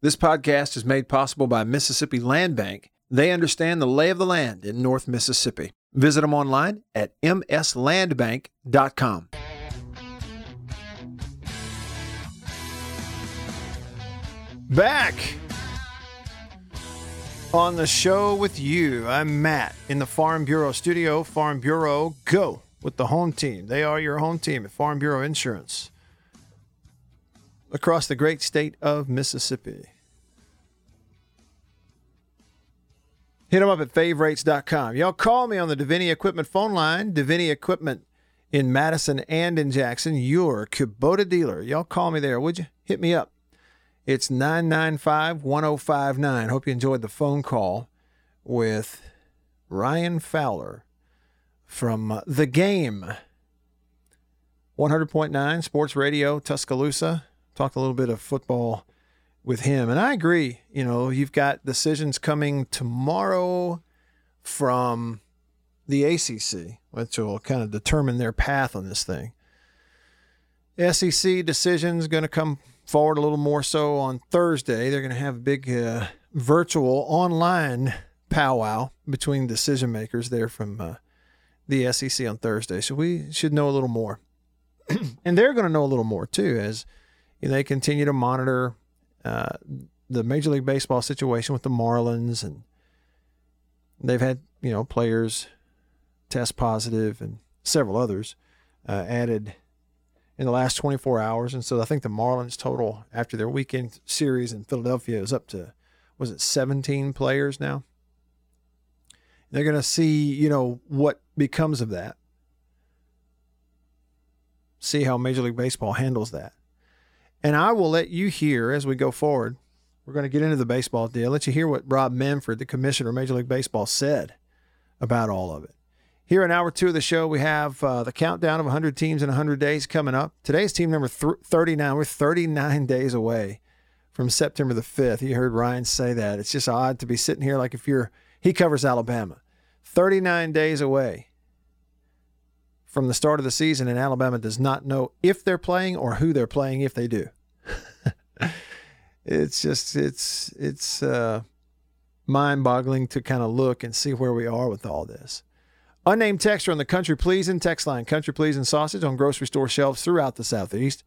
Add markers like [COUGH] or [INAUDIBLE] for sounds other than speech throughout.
This podcast is made possible by Mississippi Land Bank. They understand the lay of the land in North Mississippi. Visit them online at mslandbank.com. Back on the show with you. I'm Matt in the Farm Bureau studio. Farm Bureau, go with the home team. They are your home team at Farm Bureau Insurance across the great state of Mississippi. Hit them up at favrates.com. Y'all call me on the Deviney Equipment phone line. Deviney Equipment in Madison and in Jackson, your Kubota dealer. Y'all call me there, would you? Hit me up. It's 995 1059. Hope you enjoyed the phone call with Ryan Fowler from The Game. 100.9 Sports Radio, Tuscaloosa. Talked a little bit of football with him. And I agree. You know, you've got decisions coming tomorrow from the ACC, which will kind of determine their path on this thing. SEC decisions going to come forward a little more so on Thursday. They're going to have a big uh, virtual online powwow between decision makers there from uh, the SEC on Thursday. So we should know a little more. [CLEARS THROAT] and they're going to know a little more too as they continue to monitor uh, the Major League Baseball situation with the Marlins and they've had, you know, players test positive and several others uh, added in the last 24 hours. And so I think the Marlins total after their weekend series in Philadelphia is up to, was it 17 players now? They're going to see, you know, what becomes of that. See how Major League Baseball handles that. And I will let you hear as we go forward. We're going to get into the baseball deal. Let you hear what Rob Manfred, the commissioner of Major League Baseball, said about all of it. Here in hour two of the show, we have uh, the countdown of 100 teams in 100 days coming up. Today's team number th- 39. We're 39 days away from September the 5th. You heard Ryan say that. It's just odd to be sitting here like if you're, he covers Alabama. 39 days away from the start of the season, and Alabama does not know if they're playing or who they're playing if they do. [LAUGHS] it's just, it's, it's uh, mind boggling to kind of look and see where we are with all this. Unnamed texture on the Country Pleasing text line. Country Pleasing sausage on grocery store shelves throughout the Southeast.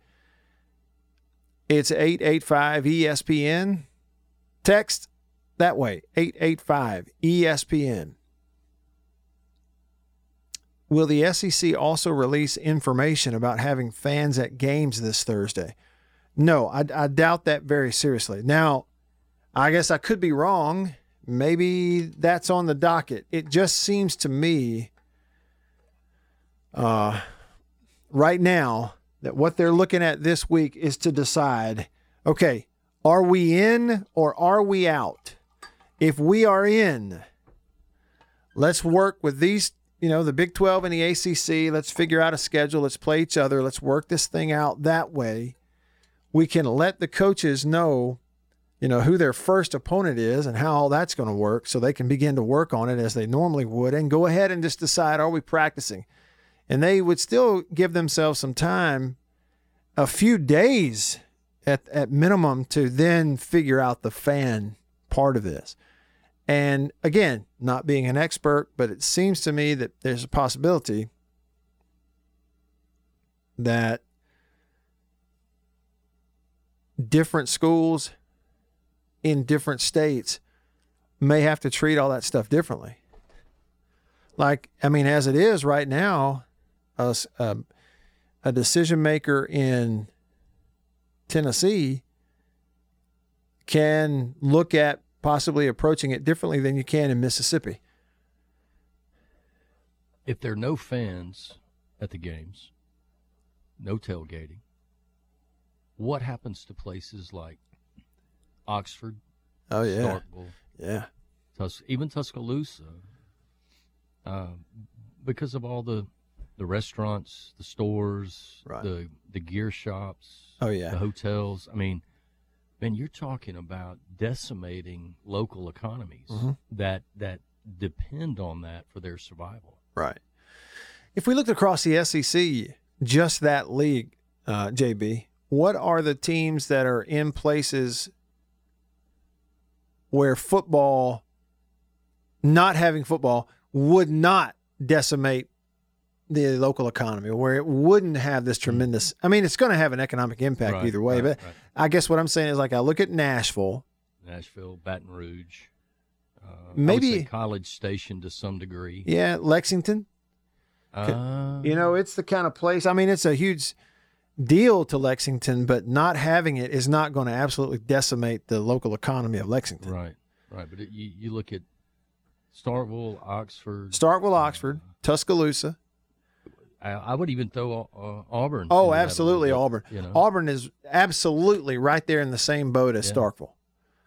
It's 885 ESPN. Text that way 885 ESPN. Will the SEC also release information about having fans at games this Thursday? No, I, I doubt that very seriously. Now, I guess I could be wrong. Maybe that's on the docket. It just seems to me uh, right now that what they're looking at this week is to decide okay, are we in or are we out? If we are in, let's work with these, you know, the Big 12 and the ACC. Let's figure out a schedule. Let's play each other. Let's work this thing out that way. We can let the coaches know, you know, who their first opponent is and how all that's going to work so they can begin to work on it as they normally would and go ahead and just decide are we practicing? and they would still give themselves some time, a few days at, at minimum, to then figure out the fan part of this. And again, not being an expert, but it seems to me that there's a possibility that different schools in different states may have to treat all that stuff differently. Like, I mean, as it is right now, a, a, um, a decision maker in Tennessee can look at possibly approaching it differently than you can in Mississippi. If there are no fans at the games, no tailgating, what happens to places like Oxford? Oh yeah, Starkville, yeah, Tus- even Tuscaloosa, uh, because of all the the restaurants, the stores, Right. the the gear shops, Oh, yeah. the hotels. I mean, man, you're talking about decimating local economies Mhm. that that depend on that for their survival. right. If we looked across the SEC, just that league, uh, JB, what are the teams that are in places where football, not having football, would not decimate the local economy, where it wouldn't have this tremendous. I mean, it's going to have an economic impact Right, either way, right, but right. I guess what I'm saying is like I look at Nashville. Nashville, Baton Rouge, uh, Maybe- College Station to some degree. Yeah, Lexington. Uh, You know, it's the kind of place. I mean, it's a huge deal to Lexington, but not having it is not going to absolutely decimate the local economy of Lexington. right, right. But it, you you look at Starkville, Oxford. Starkville, Oxford, Tuscaloosa. I, would even throw uh, Auburn. Oh, into that a absolutely, Auburn. You know, Auburn is absolutely right there in the same boat as Yeah. Starkville.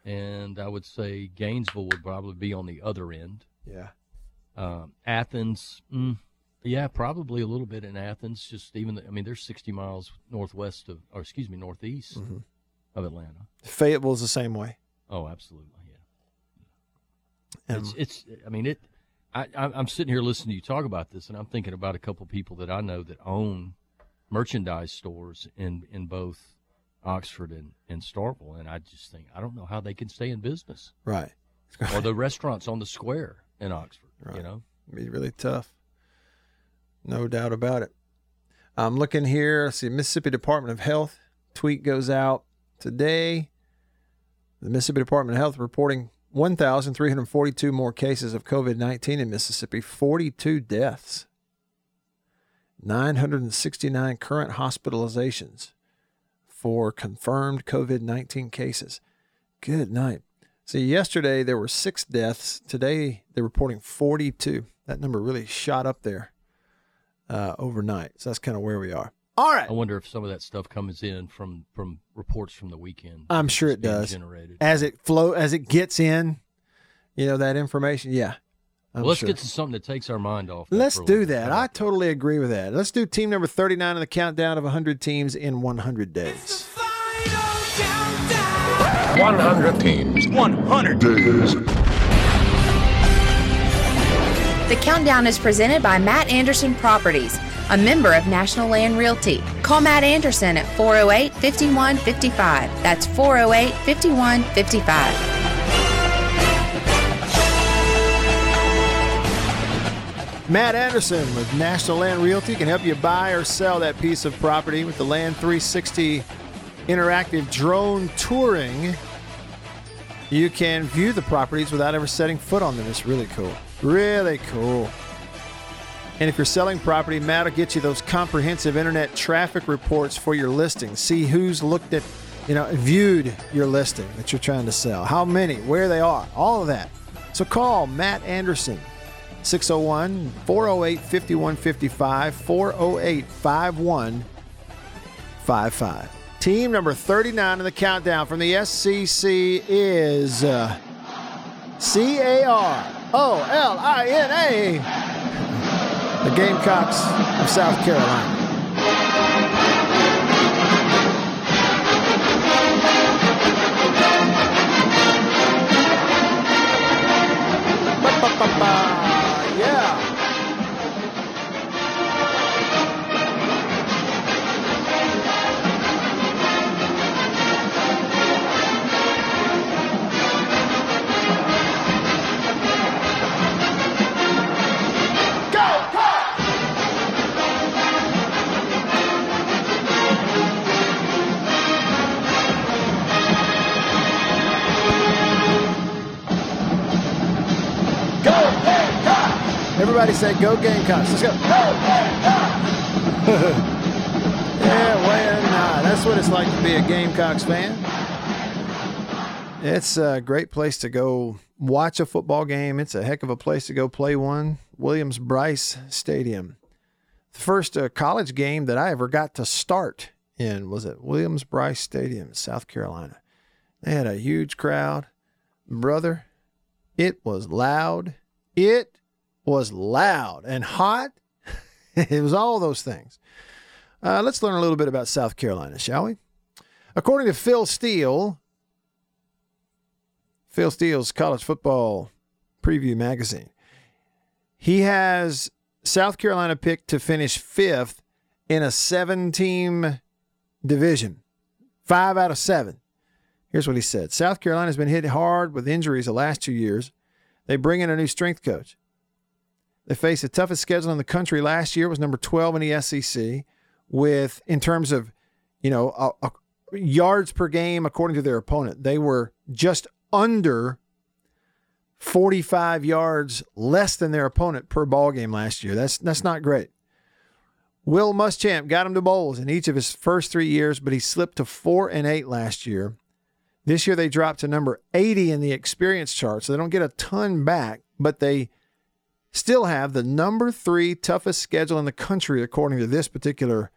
and I would say Gainesville would probably be on the other end. Yeah. Um, Athens, mm, yeah, probably a little bit in Athens. Just even, the, I mean, they're 60 miles northwest of, or excuse me, northeast Mhm. of Atlanta. Fayetteville's the same way. Oh, absolutely, yeah. And it's, it's, I mean, it. I, I'm sitting here listening to you talk about this, and I'm thinking about a couple people that I know that own merchandise stores in in both Oxford and and Starkville, and I just think I don't know how they can stay in business, right. [LAUGHS] or the restaurants on the square in Oxford. Right. You know, be really tough. No doubt about it. I'm looking here. See, Mississippi Department of Health tweet goes out today. The Mississippi Department of Health reporting 1,342 more cases of COVID 19 in Mississippi, 42 deaths, 969 current hospitalizations for confirmed COVID 19 cases. Good night. See, yesterday there were six deaths. Today they're reporting 42. That number really shot up there uh, overnight. So that's kind of where we are. All right. I wonder if some of that stuff comes in from from reports from the weekend. I'm sure it does. Generated. As it flow, as it gets in, you know that information. Yeah. Well, let's sure. get to something that takes our mind off. Let's for a little do that. I totally agree with that. Let's do team number 39 in the countdown of 100 teams in 100 days. 100 teams. 100 Days. The countdown is presented by Matt Anderson Properties, a member of National Land Realty. Call Matt Anderson at 408 5155. That's 408 5155. Matt Anderson with National Land Realty can help you buy or sell that piece of property with the Land 360 interactive drone touring. You can view the properties without ever setting foot on them. It's really cool. Really cool. And if you're selling property, Matt will get you those comprehensive internet traffic reports for your listing. See who's looked at, you know, viewed your listing that you're trying to sell, how many, where they are, all of that. So call Matt Anderson, 601 408 5155, 408 5155. Team number 39 in the countdown from the SEC is uh, C A R O L I N A, the Gamecocks of South Carolina. Ba-ba-ba-ba. Say go Gamecocks. Let's go. Go Gamecocks! [LAUGHS] yeah, nah, that's what it's like to be a Gamecocks fan. It's a great place to go watch a football game. It's a heck of a place to go play one. Williams-Brice Stadium. The first uh, college game that I ever got to start in was at Williams-Brice Stadium, South Carolina. They had a huge crowd. Brother, it was loud. It was loud and hot. [LAUGHS] it was all those things. Uh, let's learn a little bit about South Carolina, shall we? According to Phil Steele, Phil Steele's college football preview magazine, he has South Carolina picked to finish fifth in a seven team division. Five out of seven. Here's what he said South Carolina's been hit hard with injuries the last two years. They bring in a new strength coach. They faced the toughest schedule in the country last year, was number 12 in the SEC, with, in terms of, you know, a, a yards per game according to their opponent. They were just under 45 yards less than their opponent per ball game last year. That's that's not great. Will Muschamp got him to bowls in each of his first three years, but he slipped to four and eight last year. This year they dropped to number 80 in the experience chart, so they don't get a ton back, but they still have the number three toughest schedule in the country according to this particular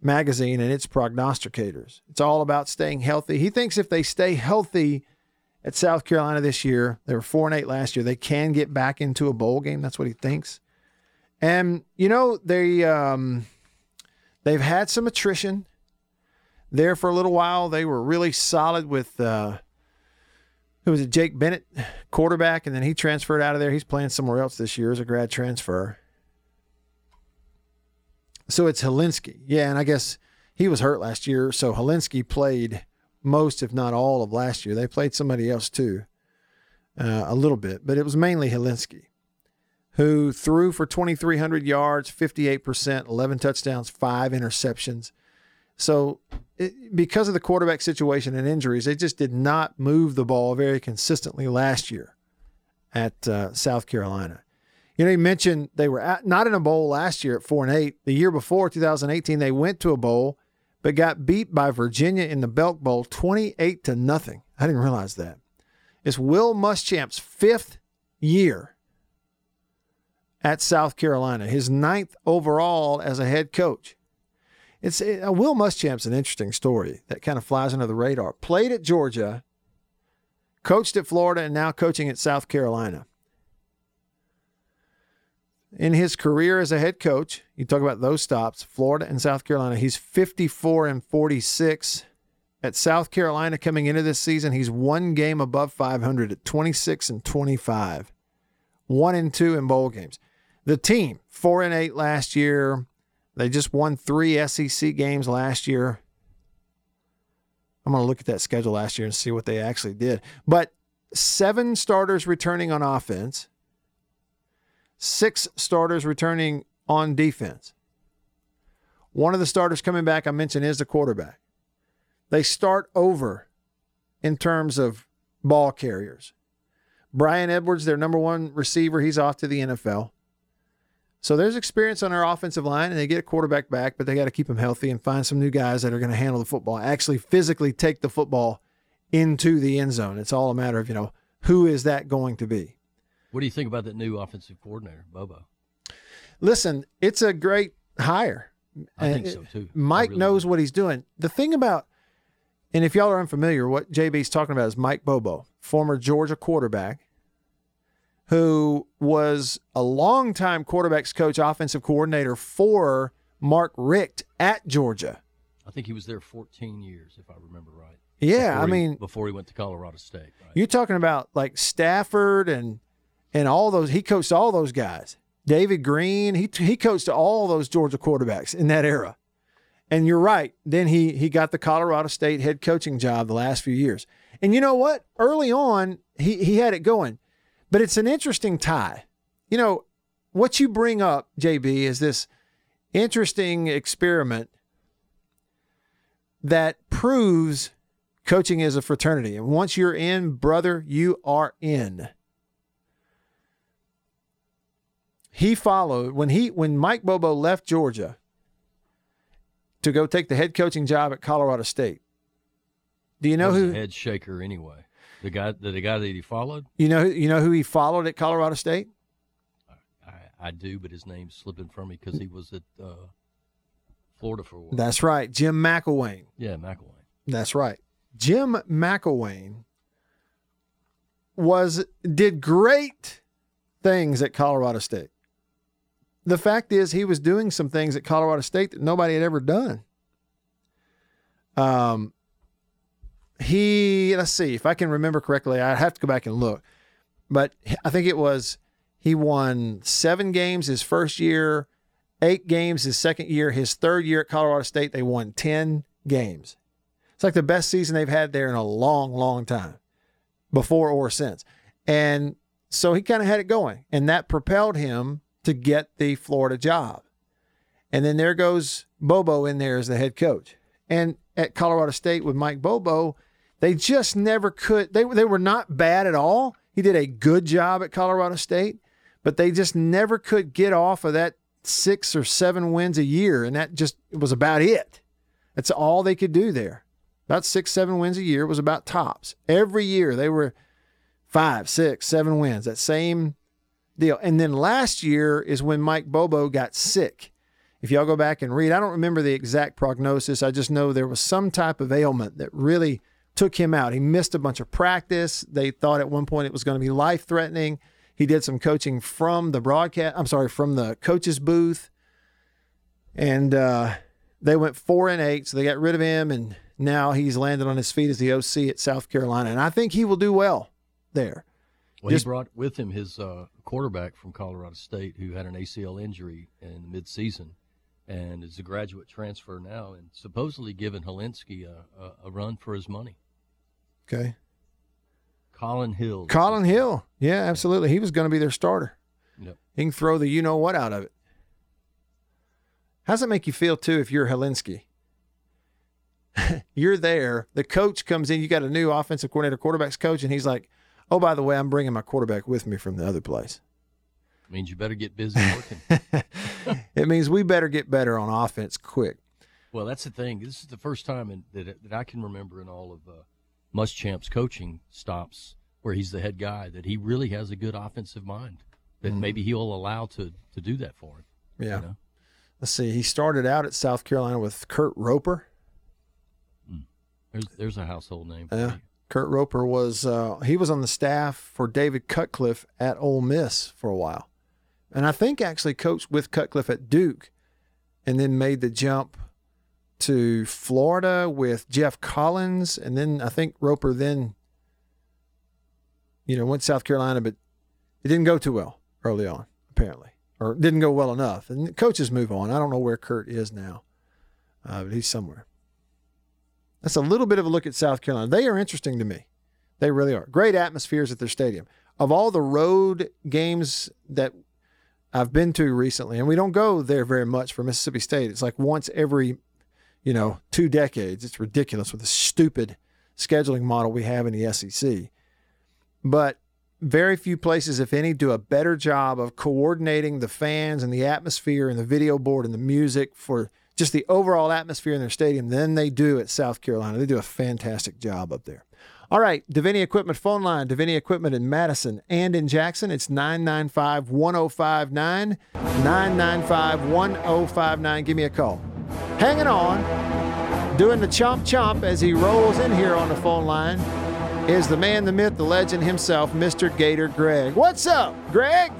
magazine and its prognosticators. It's all about staying healthy. He thinks if they stay healthy at South Carolina this year, they were four and eight last year, they can get back into a bowl game. That's what he thinks. And you know they um, they've had some attrition there for a little while. They were really solid with uh, who was it? Jake Bentley, quarterback, and then he transferred out of there. He's playing somewhere else this year as a grad transfer. So it's Hilinski. Yeah, and I guess he was hurt last year. So Hilinski played most, if not all, of last year. They played somebody else too, uh, a little bit, but it was mainly Hilinski, who threw for 2,300 yards, 58%, 11 touchdowns, five interceptions. So, it, because of the quarterback situation and injuries, they just did not move the ball very consistently last year at uh, South Carolina. You know, you mentioned they were at, not in a bowl last year at four and eight. The year before, 2018, they went to a bowl, but got beat by Virginia in the Belk Bowl, 28 to nothing. I didn't realize that. It's Will Muschamp's fifth year at South Carolina, his ninth overall as a head coach. It's uh, Will Muschamp's an interesting story that kind of flies under the radar. Played at Georgia, coached at Florida, and now coaching at South Carolina in his career as a head coach, you talk about those stops, Florida and South Carolina, he's 54 and 46. At South Carolina coming into this season, he's one game above 500 at 26 and 25. 1 and 2 in bowl games. The team, 4 and 8 last year. They just won 3 SEC games last year. I'm going to look at that schedule last year and see what they actually did. But seven starters returning on offense six starters returning on defense. One of the starters coming back, I mentioned, is the quarterback. They start over in terms of ball carriers. Bryan Edwards, their number one receiver, he's off to the NFL. So there's experience on our offensive line, and they get a quarterback back, but they got to keep him healthy and find some new guys that are going to handle the football, actually physically take the football into the end zone. It's all a matter of, you know, who is that going to be? What do you think about that new offensive coordinator, Bobo? Listen, it's a great hire. I think so too. Mike really knows do. what he's doing. The thing about, and if y'all are unfamiliar, what JB's talking about is Mike Bobo, former Georgia quarterback, who was a longtime quarterbacks coach, offensive coordinator for Mark Richt at Georgia. I think he was there 14 years, if I remember right. Yeah, Before I he- mean, before he went to Colorado State. Right? You're talking about like Stafford and and all those. He coached all those guys. David Greene. He he coached all those Georgia quarterbacks in that era. And you're right. Then he he got the Colorado State head coaching job the last few years. And you know what? Early on, he he had it going. But it's an interesting tie. You know, what you bring up, JB, is this interesting experiment that proves coaching is a fraternity. And once you're in, brother, you are in. He followed when he when Mike Bobo left Georgia to go take the head coaching job at Colorado State. Do you know who a head shaker anyway. The guy, the, the guy that he followed, you know you know who he followed at Colorado State? I, I do, but his name's slipping from me because he was at uh, Florida for a while. That's right, Jim McElwain. yeah, McElwain. That's right. Jim McElwain was did great things at Colorado State. The fact is he was doing some things at Colorado State that nobody had ever done. Um he let's see if I can remember correctly, I have to go back and look. But I think it was he won 7 games his first year, 8 games his second year, his third year at Colorado State they won 10 games. It's like the best season they've had there in a long, long time, before or since. And so he kind of had it going, and that propelled him to get the Florida job. And then there goes Bobo in there as the head coach. And at Colorado State with Mike Bobo, they just never could. They, they were not bad at all. He did a good job at Colorado State, but they just never could get off of that six or seven wins a year. And that just was about it. That's all they could do there. About six, seven wins a year was about tops. Every year they were five, six, seven wins, that same deal. And then last year is when Mike Bobo got sick. If y'all go back and read, I don't remember the exact prognosis. I just know there was some type of ailment that really took him out. He missed a bunch of practice. They thought at one point it was going to be life threatening. He did some coaching from the broadcast, I'm sorry, from the coach's booth. And uh, they went four and eight. So they got rid of him. And now he's landed on his feet as the OC at South Carolina. And I think he will do well there. Well, Just, he brought with him his uh, quarterback from Colorado State who had an ACL injury in the midseason and is a graduate transfer now and supposedly giving Hilinski a, a, a run for his money. Okay. Collin Hill. Collin Hill. Yeah, absolutely. He was going to be their starter. Yep. He can throw the you know what out of it. How's it make you feel too if you're Hilinski? [LAUGHS] you're there. The coach comes in. You got a new offensive coordinator, quarterbacks coach, and he's like, "Oh, by the way, I'm bringing my quarterback with me from the other place." means you better get busy working. [LAUGHS] it means we better get better on offense quick. Well, that's the thing. This is the first time in, that that I can remember in all of uh, Muschamp's coaching stops where he's the head guy that he really has a good offensive mind that mm maybe he'll allow to to do that for him. Yeah. You know? Let's see. He started out at South Carolina with Kurt Roper. Mm. There's there's a household name. Yeah. Kurt Roper was uh, he was on the staff for David Cutcliffe at Ole Miss for a while, and I think actually coached with Cutcliffe at Duke, and then made the jump to Florida with Jeff Collins, and then I think Roper then, you know, went to South Carolina, but it didn't go too well early on, apparently, or didn't go well enough. And coaches move on. I don't know where Kurt is now, uh, but he's somewhere. That's a little bit of a look at South Carolina. They are interesting to me. They really are. Great atmospheres at their stadium. Of all the road games that I've been to recently, and we don't go there very much for Mississippi State. It's like once every you know, two decades. It's ridiculous with the stupid scheduling model we have in the SEC. But very few places, if any, do a better job of coordinating the fans and the atmosphere and the video board and the music for just the overall atmosphere in their stadium than they do at South Carolina. They do a fantastic job up there. All right, Deviney Equipment phone line, Deviney Equipment in Madison and in Jackson. It's 995 1059. 995 1059. Give me a call hanging on, doing the chomp chomp as he rolls in here on the phone line, is the man, the myth, the legend himself, Mr. Gator Greg. What's up, Greg?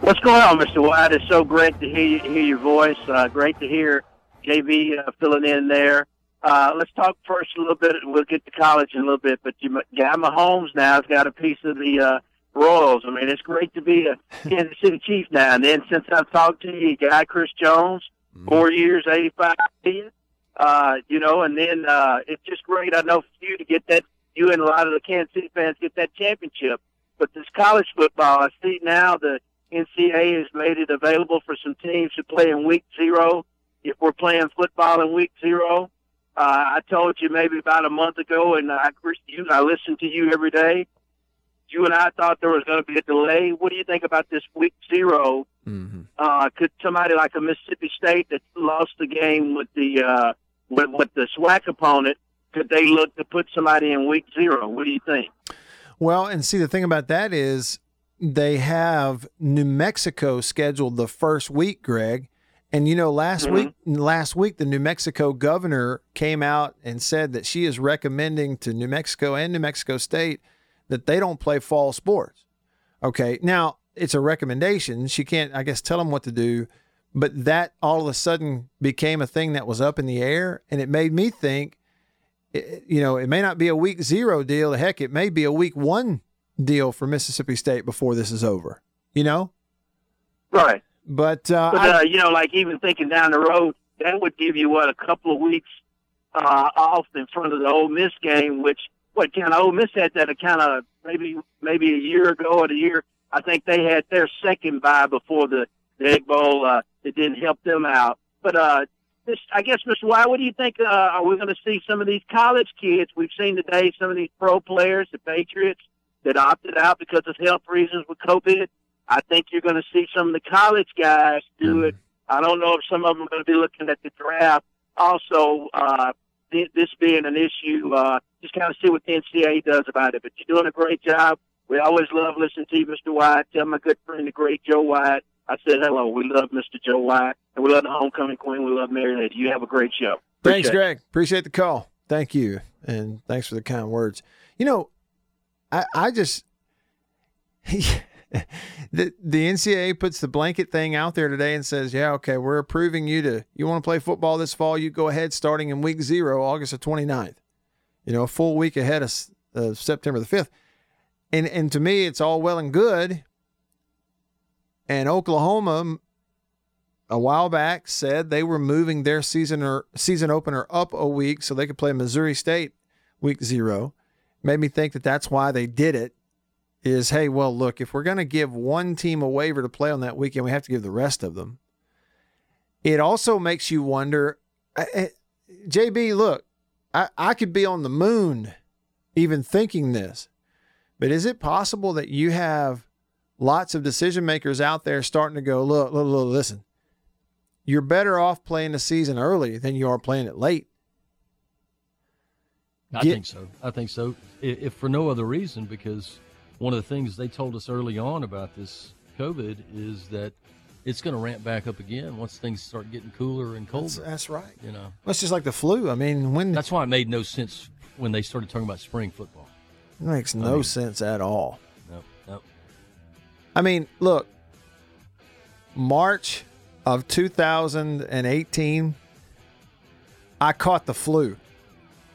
What's going on, Mr. White? It's so great to hear, hear your voice. Uh, great to hear JB uh, filling in there. Uh, let's talk first a little bit. We'll get to college in a little bit, but you, Guy Mahomes now has got a piece of the uh, Royals. I mean, it's great to be a [LAUGHS] Kansas City Chief now. And then since I've talked to you, Guy Chris Jones. Four years, eighty-five million. Uh, you know, and then uh, it's just great. I know for you to get that, you and a lot of the Kansas City fans get that championship. But this college football, I see now the NCAA has made it available for some teams to play in week zero. If we're playing football in week zero, uh, I told you maybe about a month ago, and I, you, I listen to you every day. You and I thought there was going to be a delay. What do you think about this week 0 mm-hmm. Uh, could somebody like a Mississippi State that lost the game with the uh, with, with the SWAC opponent, could they look to put somebody in week zero? What do you think? Well, and see the thing about that is they have New Mexico scheduled the first week, Greg. And you know, last mm-hmm. week, last week, the New Mexico governor came out and said that she is recommending to New Mexico and New Mexico State that they don't play fall sports. Okay, now it's a recommendation. She can't, I guess, tell them what to do. But that all of a sudden became a thing that was up in the air. And it made me think, you know, it may not be a week zero deal. Heck, it may be a week one deal for Mississippi State before this is over, you know? Right. But, uh, but uh, I, you know, like even thinking down the road, that would give you, what, a couple of weeks uh, off in front of the Ole Miss game, which what kind of Ole Miss had that a kind of maybe maybe a year ago or a year. I think they had their second bye before the, the Egg Bowl. Uh, it didn't help them out. But uh, this, I guess, Mr. White, what do you think? Uh, are we going to see some of these college kids? We've seen today some of these pro players, the Patriots, that opted out because of health reasons with COVID. I think you're going to see some of the college guys do it. I don't know if some of them are going to be looking at the draft. Also, uh, th- this being an issue, uh, just kind of see what the NCAA does about it. But you're doing a great job. We always love listening to you, Mr. White. Tell my good friend, the great Joe White. I said hello. We love Mr. Joe White, and we love the homecoming queen. We love Mary Lady. You have a great show. Thanks, Appreciate it. Greg. Appreciate the call. Thank you. And thanks for the kind words. You know, I, I just [LAUGHS] the the NCAA puts the blanket thing out there today and says, "Yeah, okay, we're approving you to you want to play football this fall, you go ahead starting in week 0, August the 29th. You know, a full week ahead of uh, September the 5th." And and to me, it's all well and good. And Oklahoma a while back said they were moving their season or season opener up a week so they could play Missouri State week zero. Made me think that that's why they did it. Is hey, well, look, if we're going to give one team a waiver to play on that weekend, we have to give the rest of them. It also makes you wonder, JB. Look, I, I could be on the moon, even thinking this, but is it possible that you have lots of decision makers out there starting to go, look, look, look listen, you're better off playing the season early than you are playing it late. I Get- think so. I think so. I- If for no other reason, because one of the things they told us early on about this COVID is that it's going to ramp back up again once things start getting cooler and colder. That's, that's right. you know, It's just like the flu. I mean, when that's why it made no sense when they started talking about spring football. It makes no mean- sense at all. No, no. I mean, look, March of 2018, I caught the flu.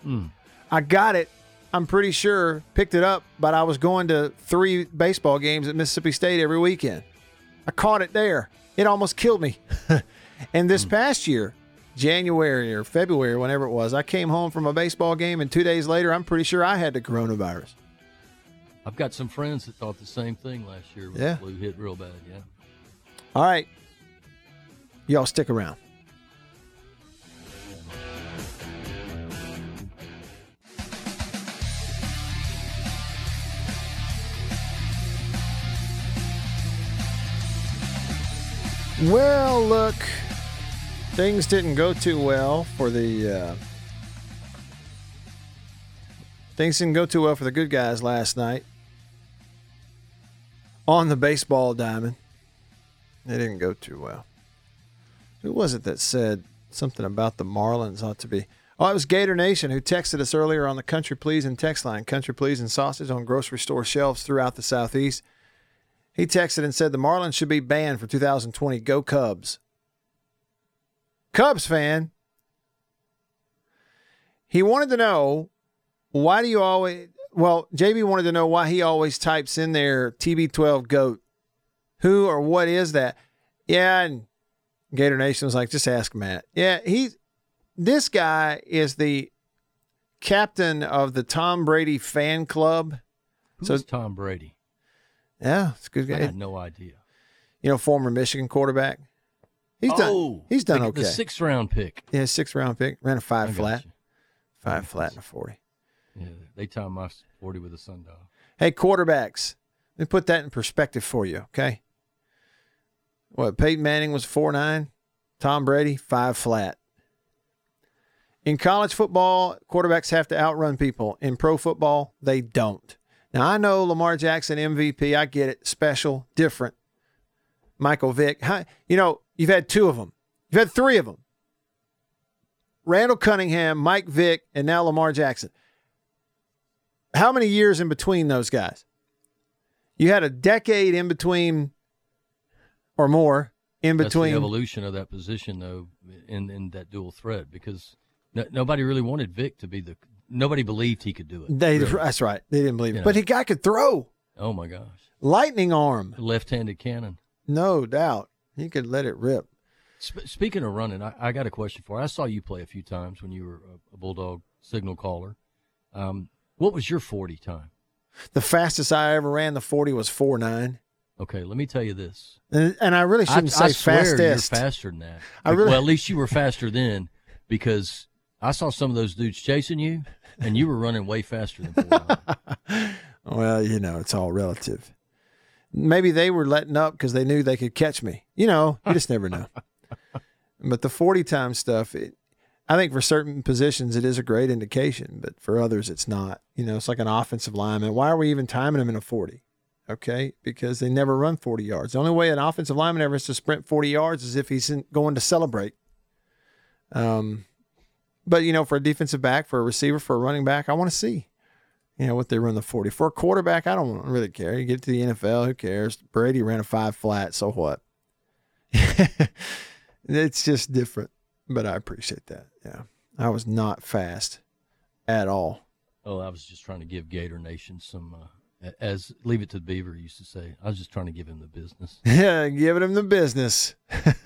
Hmm. I got it. I'm pretty sure picked it up, but I was going to three baseball games at Mississippi State every weekend. I caught it there. It almost killed me. [LAUGHS] and this hmm. past year, January or February, whenever it was, I came home from a baseball game, and two days later, I'm pretty sure I had the coronavirus. I've got some friends that thought the same thing last year when Yeah. the flu hit real bad. Yeah. All right. Y'all stick around. Well, look, things didn't go too well for the uh, things didn't go too well for the good guys last night on the baseball diamond. It didn't go too well. Who was it that said something about the Marlins ought to be? Oh, it was Gator Nation who texted us earlier on the Country Pleasin' text line. Country Pleasin' sausage on grocery store shelves throughout the Southeast. He texted and said the Marlins should be banned for 2020. Go Cubs. Cubs fan. He wanted to know why do you always. Well, JB wanted to know why he always types in there TB12 GOAT. Who or what is that? Yeah, and Gator Nation was like, just ask Matt. Yeah, he's this guy is the captain of the Tom Brady fan club. Who's So- Tom Brady? Yeah, it's a good guy. I had no idea. You know, former Michigan quarterback. He's done. oh, he's done the, okay. The sixth round pick. yeah, sixth round pick. Ran a five flat, you. five flat and a forty. Yeah, they timed my forty with a sundial. Hey, quarterbacks. Let me put that in perspective for you, okay? What, Peyton Manning was 4 9, Tom Brady, 5 flat. In college football, quarterbacks have to outrun people. In pro football, they don't. Now, I know Lamar Jackson, MVP. I get it. Special, different. Michael Vick. Hi- You know, you've had two of them, you've had three of them Randall Cunningham, Mike Vick, and now Lamar Jackson. How many years in between those guys? You had a decade in between or more in between. evolution of that position, though, in in that dual threat, because no, nobody really wanted Vick to be the. Nobody believed he could do it. They, really. That's right. They didn't believe it. You But he guy could throw. Oh my gosh, Lightning arm. left-handed cannon. No doubt. He could let it rip. Sp- speaking of running, I, I got a question for you. I saw you play a few times when you were a, a Bulldog signal caller. Um, what was your 40 time? The fastest I ever ran the 40 was 4.9. Okay, let me tell you this. And, and I really shouldn't I, I say swear fastest. You're faster than that. I really- well, at least you were faster then because I saw some of those dudes chasing you, and you were running way faster than 49. [LAUGHS] Well, you know, it's all relative. Maybe they were letting up because they knew they could catch me. You know, you just never know. [LAUGHS] But the 40 time stuff, it, I think for certain positions, it is a great indication, but for others, it's not. You know, it's like an offensive lineman. Why are we even timing them in a 40? Okay, because they never run 40 yards. The only way an offensive lineman ever has to sprint 40 yards is if he's in, going to celebrate. Um, but you know, for a defensive back, for a receiver, for a running back, I want to see, you know, what they run the 40. For a quarterback, I don't really care. You get to the NFL, who cares? Brady ran a five flat, so what? [LAUGHS] it's just different, but I appreciate that. Yeah. I was not fast at all. oh, I was just trying to give Gator Nation some, uh, as Leave It to Beaver used to say, I was just trying to give him the business. Yeah, [LAUGHS] giving him the business. [LAUGHS]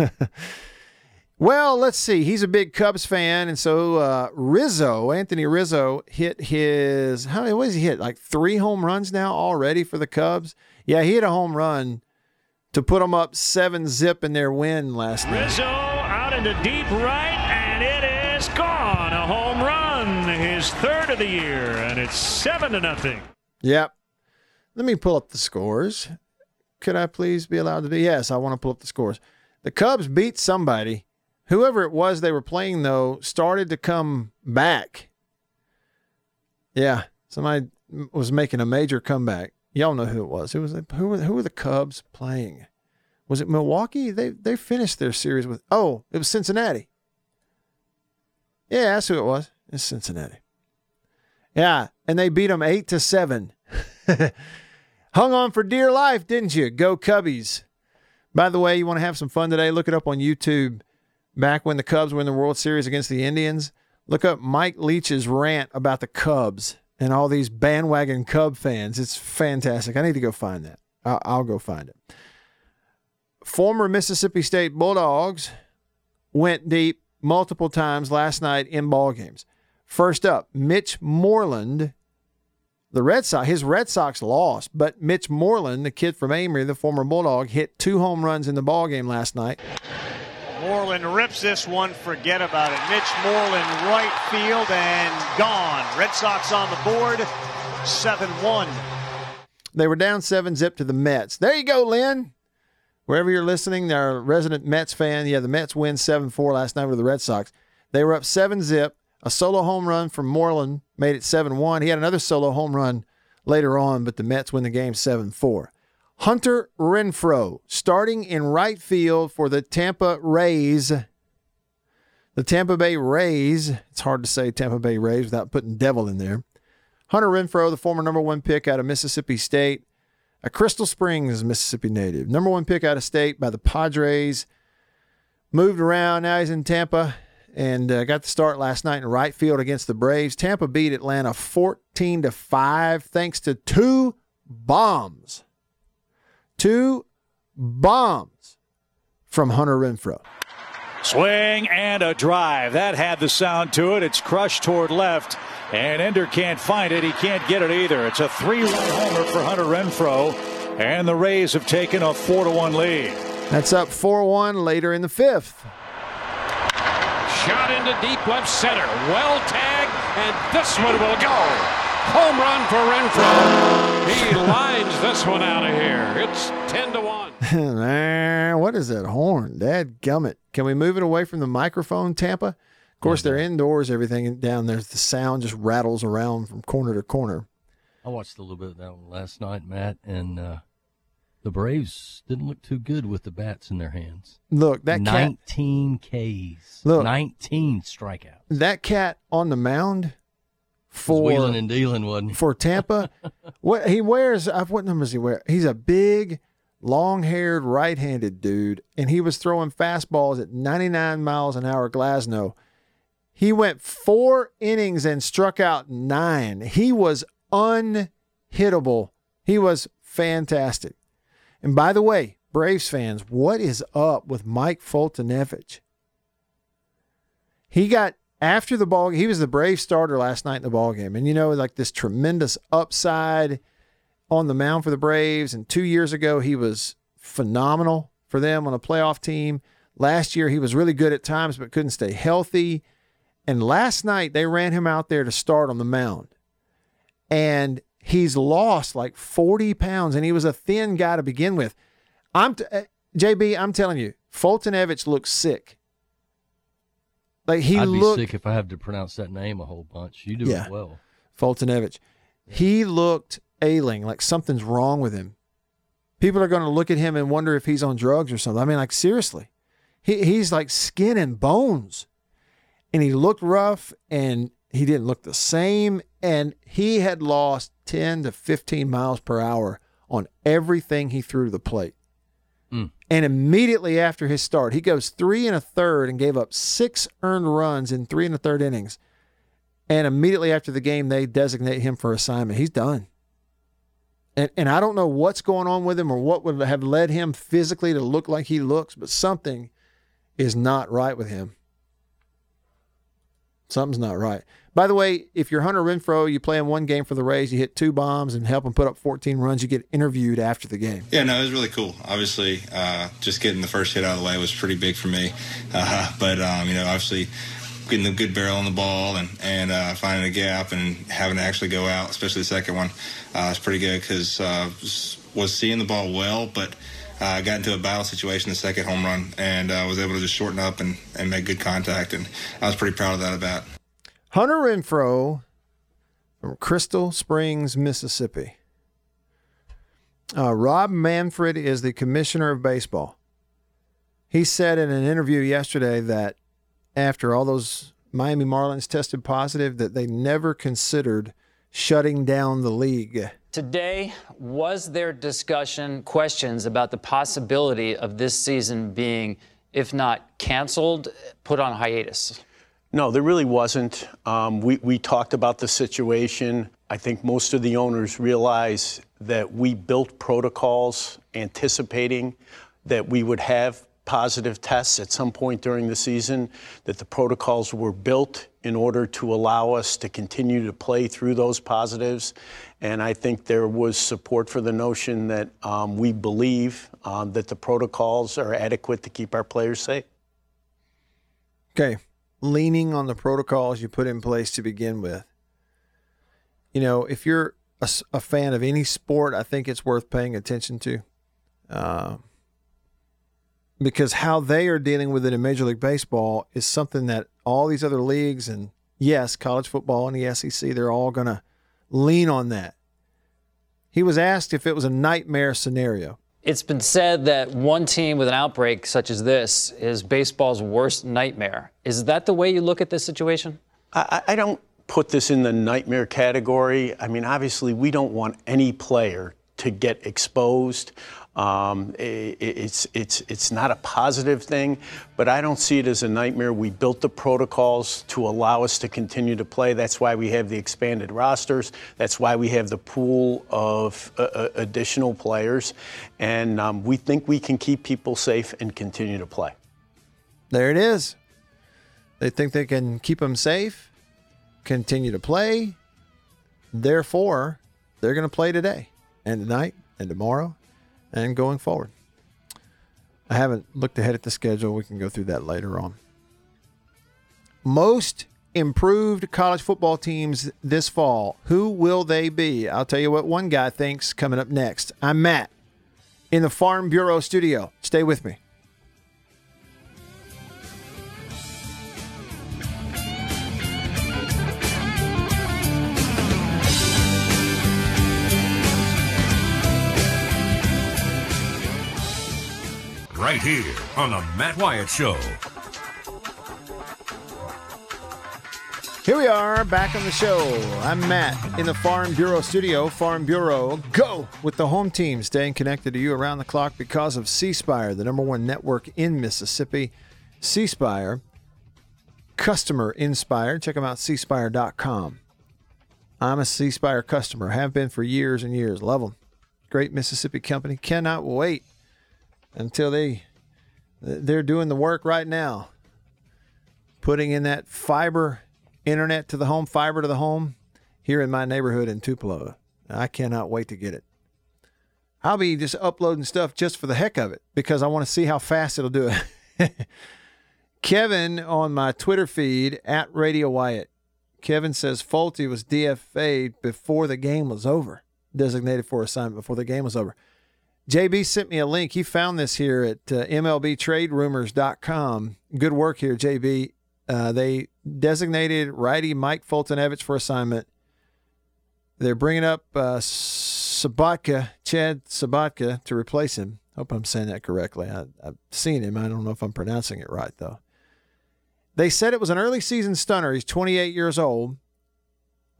well, let's see. He's a big Cubs fan, and so uh, Rizzo, Anthony Rizzo, hit his how many? What has he hit? Like three home runs now already for the Cubs. Yeah, he hit a home run to put them up seven zip in their win last night. Rizzo out into deep right, and it is gone. A home run, his third of the year, and it's seven to nothing. Yep. Let me pull up the scores. Could I please be allowed to do? Yes, I want to pull up the scores. The Cubs beat somebody. Whoever it was they were playing, though, started to come back. Yeah, somebody was making a major comeback. Y'all know who it was. Who was? Who were, who were the Cubs playing? Was it Milwaukee? They they finished their series with. Oh, it was Cincinnati. Yeah, that's who it was. It's Cincinnati. Yeah, and they beat them eight to seven. [LAUGHS] Hung on for dear life, didn't you? Go Cubbies. By the way, you want to have some fun today? Look it up on YouTube. Back when the Cubs were in the World Series against the Indians, look up Mike Leach's rant about the Cubs and all these bandwagon Cub fans. It's fantastic. I need to go find that. I'll, I'll go find it. Former Mississippi State Bulldogs went deep multiple times last night in ball games. First up, Mitch Moreland the Red Sox, his Red Sox lost, but Mitch Moreland, the kid from Amory, the former Bulldog, hit two home runs in the ball game last night. Moreland rips this one, forget about it. Mitch Moreland, right field, and gone. Red Sox on the board, 7 1. They were down seven zip to the Mets. There you go, Lynn. Wherever you're listening, they're resident Mets fan. Yeah, the Mets win 7 4 last night with the Red Sox. They were up seven zip. A solo home run from Moreland made it 7 1. He had another solo home run later on, but the Mets win the game 7 4. Hunter Renfroe starting in right field for the Tampa Rays. The Tampa Bay Rays. It's hard to say Tampa Bay Rays without putting devil in there. Hunter Renfroe, the former number one pick out of Mississippi State, a Crystal Springs, Mississippi native. Number one pick out of state by the Padres. Moved around. Now he's in Tampa and uh, got the start last night in right field against the Braves. Tampa beat Atlanta 14 to 5 thanks to two bombs. Two bombs from Hunter Renfroe. Swing and a drive. That had the sound to it. It's crushed toward left, and Ender can't find it. He can't get it either. It's a three-run homer for Hunter Renfroe, and the Rays have taken a four-to-one lead. That's up 4 1 later in the fifth. Shot into deep left center. Well tagged, and this one will go. Home run for Renfroe. He lines this one out of here. It's 10 to 1. [LAUGHS] What is that horn? Dad gummit. Can we move it away from the microphone, Tampa? Of course, they're indoors, everything down there. The sound just rattles around from corner to corner. I watched a little bit of that one last night, Matt, and uh, the Braves didn't look too good with the bats in their hands. Look, that cat, 19 Ks. Look. 19 strikeouts. that cat on the mound Was for wheeling and dealing, wasn't he? for Tampa. [LAUGHS] what he wears? uh, What numbers he wear? He's a big, long-haired, right-handed dude, and he was throwing fastballs at 99 miles an hour. Glasnow. He went four innings and struck out nine. He was unhittable. He was fantastic. And by the way, Braves fans, what is up with Mike Foltynewicz? He got after the ball. He was the Brave starter last night in the ball game, and you know, like this tremendous upside on the mound for the Braves. And two years ago, he was phenomenal for them on a playoff team. Last year, he was really good at times, but couldn't stay healthy. And last night, they ran him out there to start on the mound. And he's lost like 40 pounds, and he was a thin guy to begin with. I'm t- uh, JB, I'm telling you, Foltynewicz looks sick. Like he I'd looked be sick if I have to pronounce that name a whole bunch. You do Yeah. it well. Foltynewicz. He looked ailing, like something's wrong with him. People are going to look at him and wonder if he's on drugs or something. I mean, like seriously, he he's like skin and bones, and he looked rough, and he didn't look the same, and he had lost ten to fifteen miles per hour on everything he threw to the plate. Mm. And immediately after his start, he goes three and a third and gave up six earned runs in three and a third innings. And immediately after the game, they designate him for assignment. He's done. And, and I don't know what's going on with him or what would have led him physically to look like he looks, but something is not right with him. Something's not right. By the way, if you're Hunter Renfroe, you play in one game for the Rays, you hit two bombs and help him put up 14 runs, you get interviewed after the game. Yeah, no, it was really cool. Obviously, uh, just getting the first hit out of the way was pretty big for me. Uh, but um, you know, obviously, getting the good barrel on the ball and and uh, finding a gap and having to actually go out, especially the second one, uh, was pretty good because uh, was, seeing the ball well, but. Uh, got into a battle situation the second home run and uh, was able to just shorten up and, and make good contact and I was pretty proud of that at bat. Hunter Renfroe from Crystal Springs, Mississippi. Uh, Rob Manfred is the commissioner of baseball. He said in an interview yesterday that after all those Miami Marlins tested positive, that they never considered shutting down the league. Today, was there discussion, questions about the possibility of this season being, if not canceled, put on hiatus? No, there really wasn't. Um, we, we talked about the situation. I think most of the owners realize that we built protocols anticipating that we would have positive tests at some point during the season, that the protocols were built in order to allow us to continue to play through those positives. And I think there was support for the notion that um, we believe um, that the protocols are adequate to keep our players safe. Okay. Leaning on the protocols you put in place to begin with. You know, if you're a fan of any sport, I think it's worth paying attention to. Uh, because how they are dealing with it in Major League Baseball is something that all these other leagues and, yes, college football and the SEC, they're all going to lean on that. He was asked if it was a nightmare scenario. It's been said that one team with an outbreak such as this is baseball's worst nightmare. Is that the way you look at this situation? I, I don't put this in the nightmare category. I mean, obviously, we don't want any player to get exposed. Um, it's it's it's not a positive thing, but I don't see it as a nightmare. We built the protocols to allow us to continue to play. That's why we have the expanded rosters. That's why we have the pool of uh, uh, additional players, and um, we think we can keep people safe and continue to play. There it is. They think they can keep them safe, continue to play. Therefore, they're going to play today and tonight and tomorrow and going forward. I haven't looked ahead at the schedule. We can go through that later on. Most improved college football teams this fall. Who will they be? I'll tell you what one guy thinks coming up next. I'm Matt in the Farm Bureau studio. Stay with me. Right here on the Matt Wyatt Show. Here we are back on the show. I'm Matt in the Farm Bureau studio. Farm Bureau, go with the home team, staying connected to you around the clock because of C Spire, the number one network in Mississippi. C Spire, customer inspired. Check them out, cspire.com. I'm a C Spire customer, have been for years and years. Love them. Great Mississippi company. Cannot wait until they they're doing the work right now, putting in that fiber internet to the home, fiber to the home here in my neighborhood in Tupelo. I cannot wait to get it. I'll be just uploading stuff just for the heck of it because I want to see how fast it'll do it. [LAUGHS] Kevin on my Twitter feed at Radio Wyatt. Kevin says Folty was DFA'd before the game was over, designated for assignment before the game was over. JB sent me a link. He found this here at uh, MLBTradeRumors.com. Good work here, JB. Uh, they designated righty Mike Foltynewicz for assignment. They're bringing up uh, Sobotka, Chad Sobotka, to replace him. Hope I'm saying that correctly. I, I've seen him. I don't know if I'm pronouncing it right, though. They said it was an early season stunner. He's 28 years old,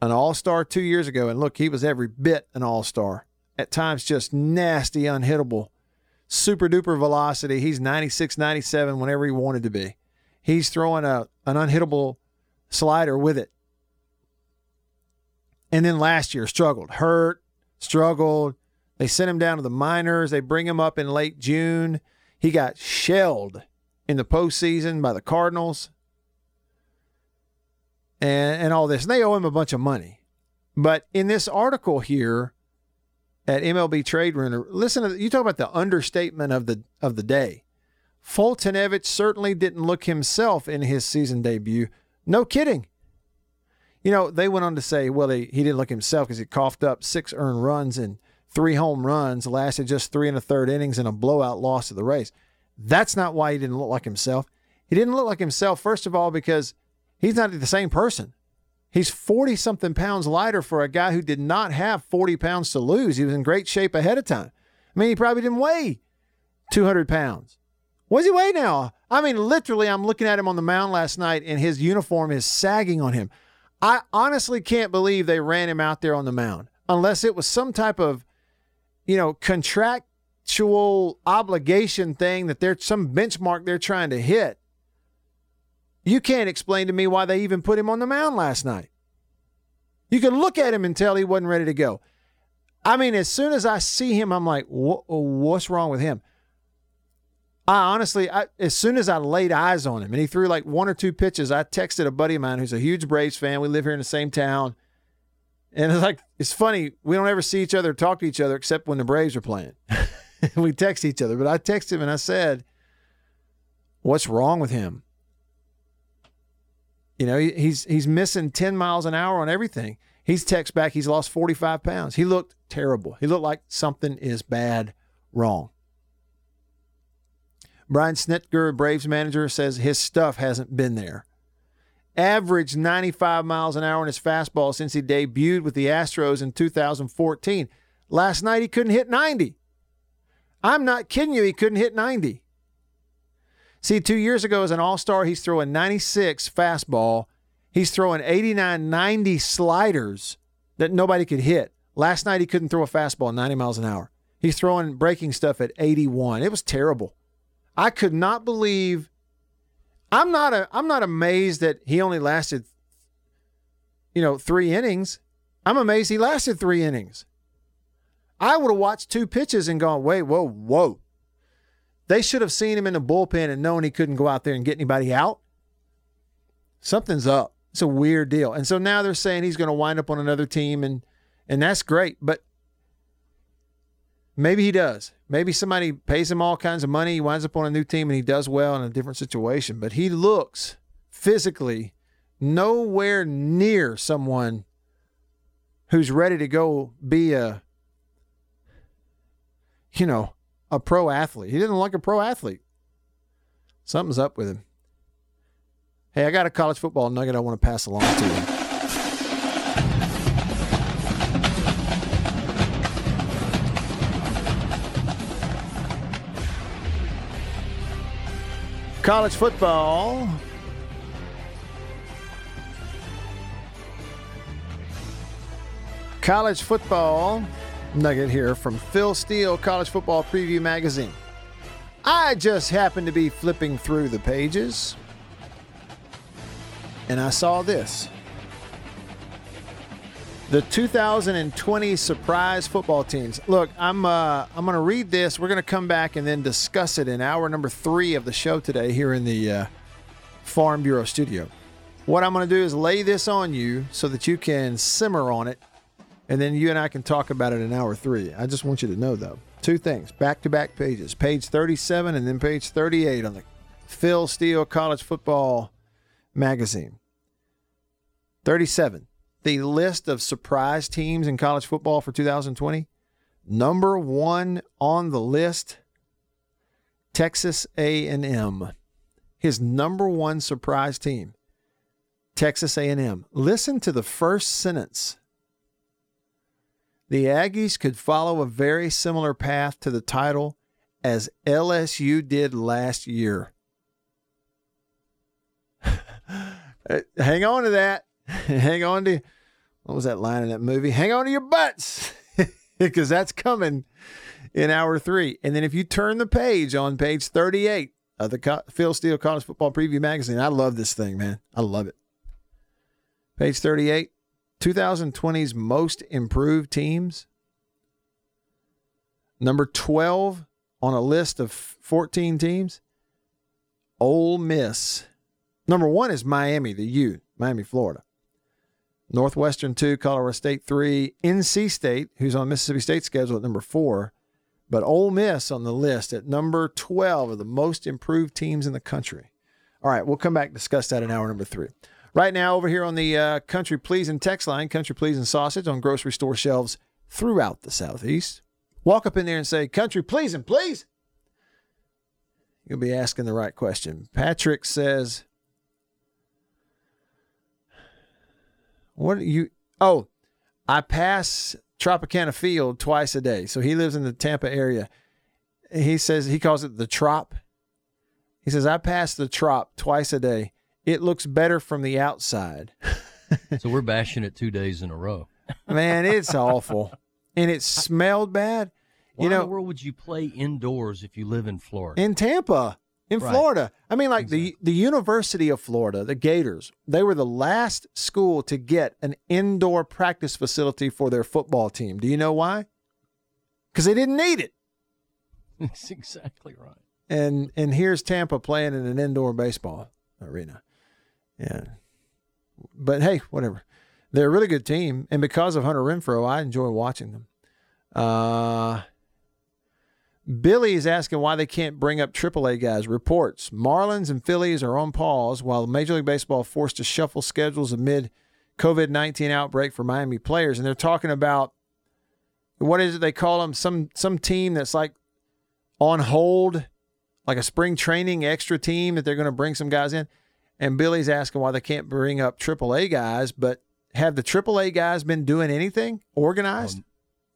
an all star two years ago. And look, he was every bit an all star. At times, just nasty, unhittable, super duper velocity. He's 96, 97 whenever he wanted to be. He's throwing a, an unhittable slider with it. And then last year, struggled, hurt, struggled. They sent him down to the minors. They bring him up in late June. He got shelled in the postseason by the Cardinals and, and all this. And they owe him a bunch of money. But in this article here at MLB Trade Rumor, listen to you talk about the understatement of the of the day. Foltynewicz certainly didn't look himself in his season debut. No kidding. You know, they went on to say, well, he, he didn't look himself because he coughed up six earned runs and three home runs, lasted just three and a third innings, and a blowout loss to the Rays. That's not why he didn't look like himself. He didn't look like himself, first of all, because he's not the same person. He's 40 something pounds lighter for a guy who did not have 40 pounds to lose. He was in great shape ahead of time. I mean, he probably didn't weigh 200 pounds. What does he weigh now? I mean, literally, I'm looking at him on the mound last night and his uniform is sagging on him. I honestly can't believe they ran him out there on the mound unless it was some type of, you know, contractual obligation thing that there's some benchmark they're trying to hit. You can't explain to me why they even put him on the mound last night. You can look at him and tell he wasn't ready to go. I mean, as soon as I see him, I'm like, what's wrong with him? I honestly, I, as soon as I laid eyes on him and he threw like one or two pitches, I texted a buddy of mine who's a huge Braves fan. We live here in the same town. And it's like, it's funny. We don't ever see each other, talk to each other, except when the Braves are playing. [LAUGHS] we text each other. But I texted him and I said, What's wrong with him? You know, he's he's missing 10 miles an hour on everything. He's text back, he's lost 45 pounds. He looked terrible. He looked like something is bad wrong. Brian Snitker, Braves manager, says his stuff hasn't been there. Averaged 95 miles an hour in his fastball since he debuted with the Astros in 2014. Last night he couldn't hit 90. I'm not kidding you, he couldn't hit 90. See, two years ago as an all star, he's throwing 96 fastball. He's throwing 89 90 sliders that nobody could hit. Last night, he couldn't throw a fastball 90 miles an hour. He's throwing breaking stuff at 81. It was terrible. I could not believe. I'm not a, I'm not amazed that he only lasted, you know, three innings. I'm amazed he lasted three innings. I would have watched two pitches and gone, wait, whoa, whoa. They should have seen him in the bullpen and known he couldn't go out there and get anybody out. Something's up. It's a weird deal. And so now they're saying he's going to wind up on another team and and that's great, but maybe he does. Maybe somebody pays him all kinds of money, he winds up on a new team and he does well in a different situation, but he looks physically nowhere near someone who's ready to go be a you know, a pro athlete. He didn't look like a pro athlete. Something's up with him. Hey, I got a college football nugget I want to pass along to you. College football. College football nugget here from Phil Steele, College Football Preview Magazine. I just happened to be flipping through the pages and I saw this. The 2020 surprise football teams. Look, I'm uh, I'm going to read this. We're going to come back and then discuss it in hour number three of the show today here in the uh, Farm Bureau studio. What I'm going to do is lay this on you so that you can simmer on it, and then you and I can talk about it in hour three. I just want you to know though, two things: back to back pages, page 37 and then page 38 on the Phil Steele College Football Magazine. 37 the list of surprise teams in college football for 2020. Number 1 on the list Texas A&M. His number 1 surprise team Texas A&M. Listen to the first sentence. The Aggies could follow a very similar path to the title as LSU did last year. [LAUGHS] Hang on to that. [LAUGHS] Hang on to what was that line in that movie? Hang on to your butts [LAUGHS] because that's coming in hour three. And then if you turn the page on page 38 of the Phil Steele College Football Preview Magazine, I love this thing, man. I love it. Page 38, 2020's most improved teams. Number 12 on a list of 14 teams, Ole Miss. Number one is Miami, the U, Miami, Florida. Northwestern 2, Colorado State 3, NC State, who's on Mississippi State's schedule at number 4, but Ole Miss on the list at number 12 of the most improved teams in the country. All right, we'll come back and discuss that in hour number 3. Right now, over here on the uh, Country Pleasin' text line, Country Pleasin' sausage on grocery store shelves throughout the Southeast. Walk up in there and say, Country Pleasin', please. You'll be asking the right question. Patrick says, What you? Oh, I pass Tropicana Field twice a day. So he lives in the Tampa area. He says he calls it the Trop. He says I pass the Trop twice a day. It looks better from the outside. [LAUGHS] so we're bashing it two days in a row. Man, it's awful, and it smelled bad. Why you know, in the world would you play indoors if you live in Florida? In Tampa in right. Florida. I mean, like exactly. the the University of Florida, the Gators, they were the last school to get an indoor practice facility for their football team. Do you know why? Because they didn't need it. [LAUGHS] That's exactly right. And and here's Tampa playing in an indoor baseball arena. Yeah. But hey, whatever. They're a really good team, and because of Hunter Renfroe, I enjoy watching them. Uh Billy is asking why they can't bring up AAA guys. Reports Marlins and Phillies are on pause while Major League Baseball forced to shuffle schedules amid COVID 19 outbreak for Miami players. And they're talking about what is it they call them? Some, some team that's like on hold, like a spring training extra team that they're going to bring some guys in. And Billy's asking why they can't bring up AAA guys, but have the AAA guys been doing anything organized? Um,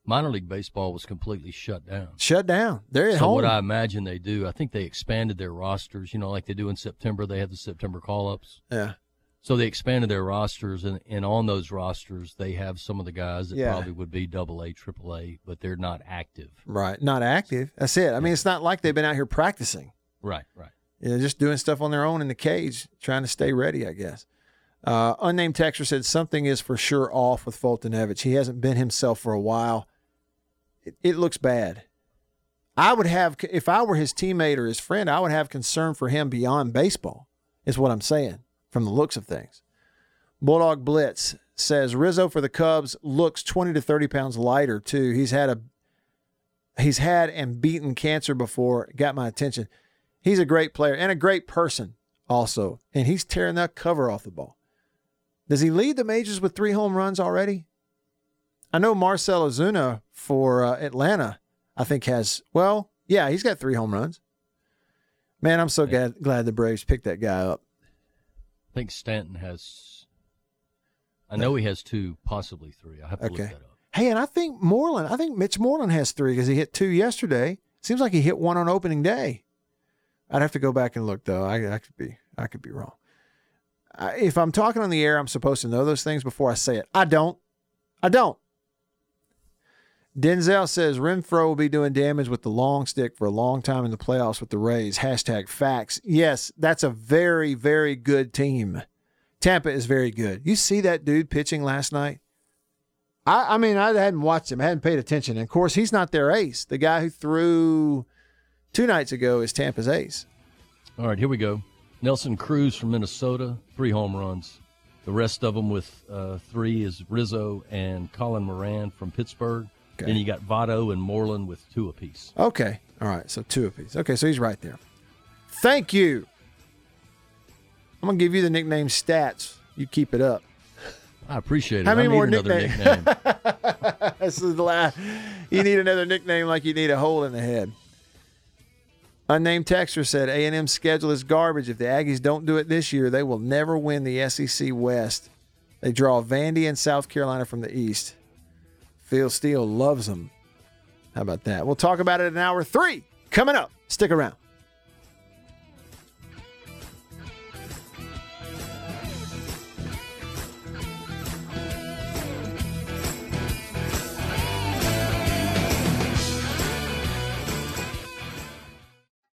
minor league baseball was completely shut down. Shut down. They're at so home. what I imagine they do, I think they expanded their rosters. You know, like they do in September, they have the September call ups. Yeah. So they expanded their rosters, and, and on those rosters, they have some of the guys that yeah. probably would be double A, triple A, but they're not active. Right. Not active. That's it. I mean, it's not like they've been out here practicing. Right, right. You know, just doing stuff on their own in the cage, trying to stay ready, I guess. Uh, unnamed texter said something is for sure off with Foltynewicz. He hasn't been himself for a while it, it looks bad. I would have, if I were his teammate or his friend, I would have concern for him beyond baseball, is what I'm saying from the looks of things. Bulldog Blitz says Rizzo for the Cubs looks 20 to 30 pounds lighter too. He's had a he's had and beaten cancer before. Got my attention. He's a great player and a great person also, and he's tearing that cover off the ball. Does he lead the majors with three home runs already? I know Marcell Ozuna for uh, Atlanta, I think has well, yeah, he's got three home runs. Man, I'm so glad glad the Braves picked that guy up. I think Stanton has. I know he has two, possibly three. I have to okay. look that up. Hey, and I think Moreland. I think Mitch Moreland has three because he hit two yesterday. Seems like he hit one on opening day. I'd have to go back and look though. I, I could be I could be wrong. I, if I'm talking on the air, I'm supposed to know those things before I say it. I don't. I don't. Denzel says Renfroe will be doing damage with the long stick for a long time in the playoffs with the Rays. Hashtag facts. Yes, that's a very, very good team. Tampa is very good. You see that dude pitching last night? I, I mean, I hadn't watched him, I hadn't paid attention. And of course, he's not their ace. The guy who threw two nights ago is Tampa's ace. All right, here we go. Nelson Cruz from Minnesota, three home runs. The rest of them with uh, three is Rizzo and Colin Moran from Pittsburgh. Okay. Then you got Votto and Moreland with two apiece. Okay. All right. So two apiece. Okay. So he's right there. Thank you. I'm going to give you the nickname stats. You keep it up. I appreciate it. How many I more nicknames? nickname. [LAUGHS] this is the last. You need another nickname like you need a hole in the head. Unnamed texter said A&M's schedule is garbage. If the Aggies don't do it this year, they will never win the SEC West. They draw Vandy and South Carolina from the East. Phil Steele loves them. How about that? We'll talk about it in hour three coming up. Stick around.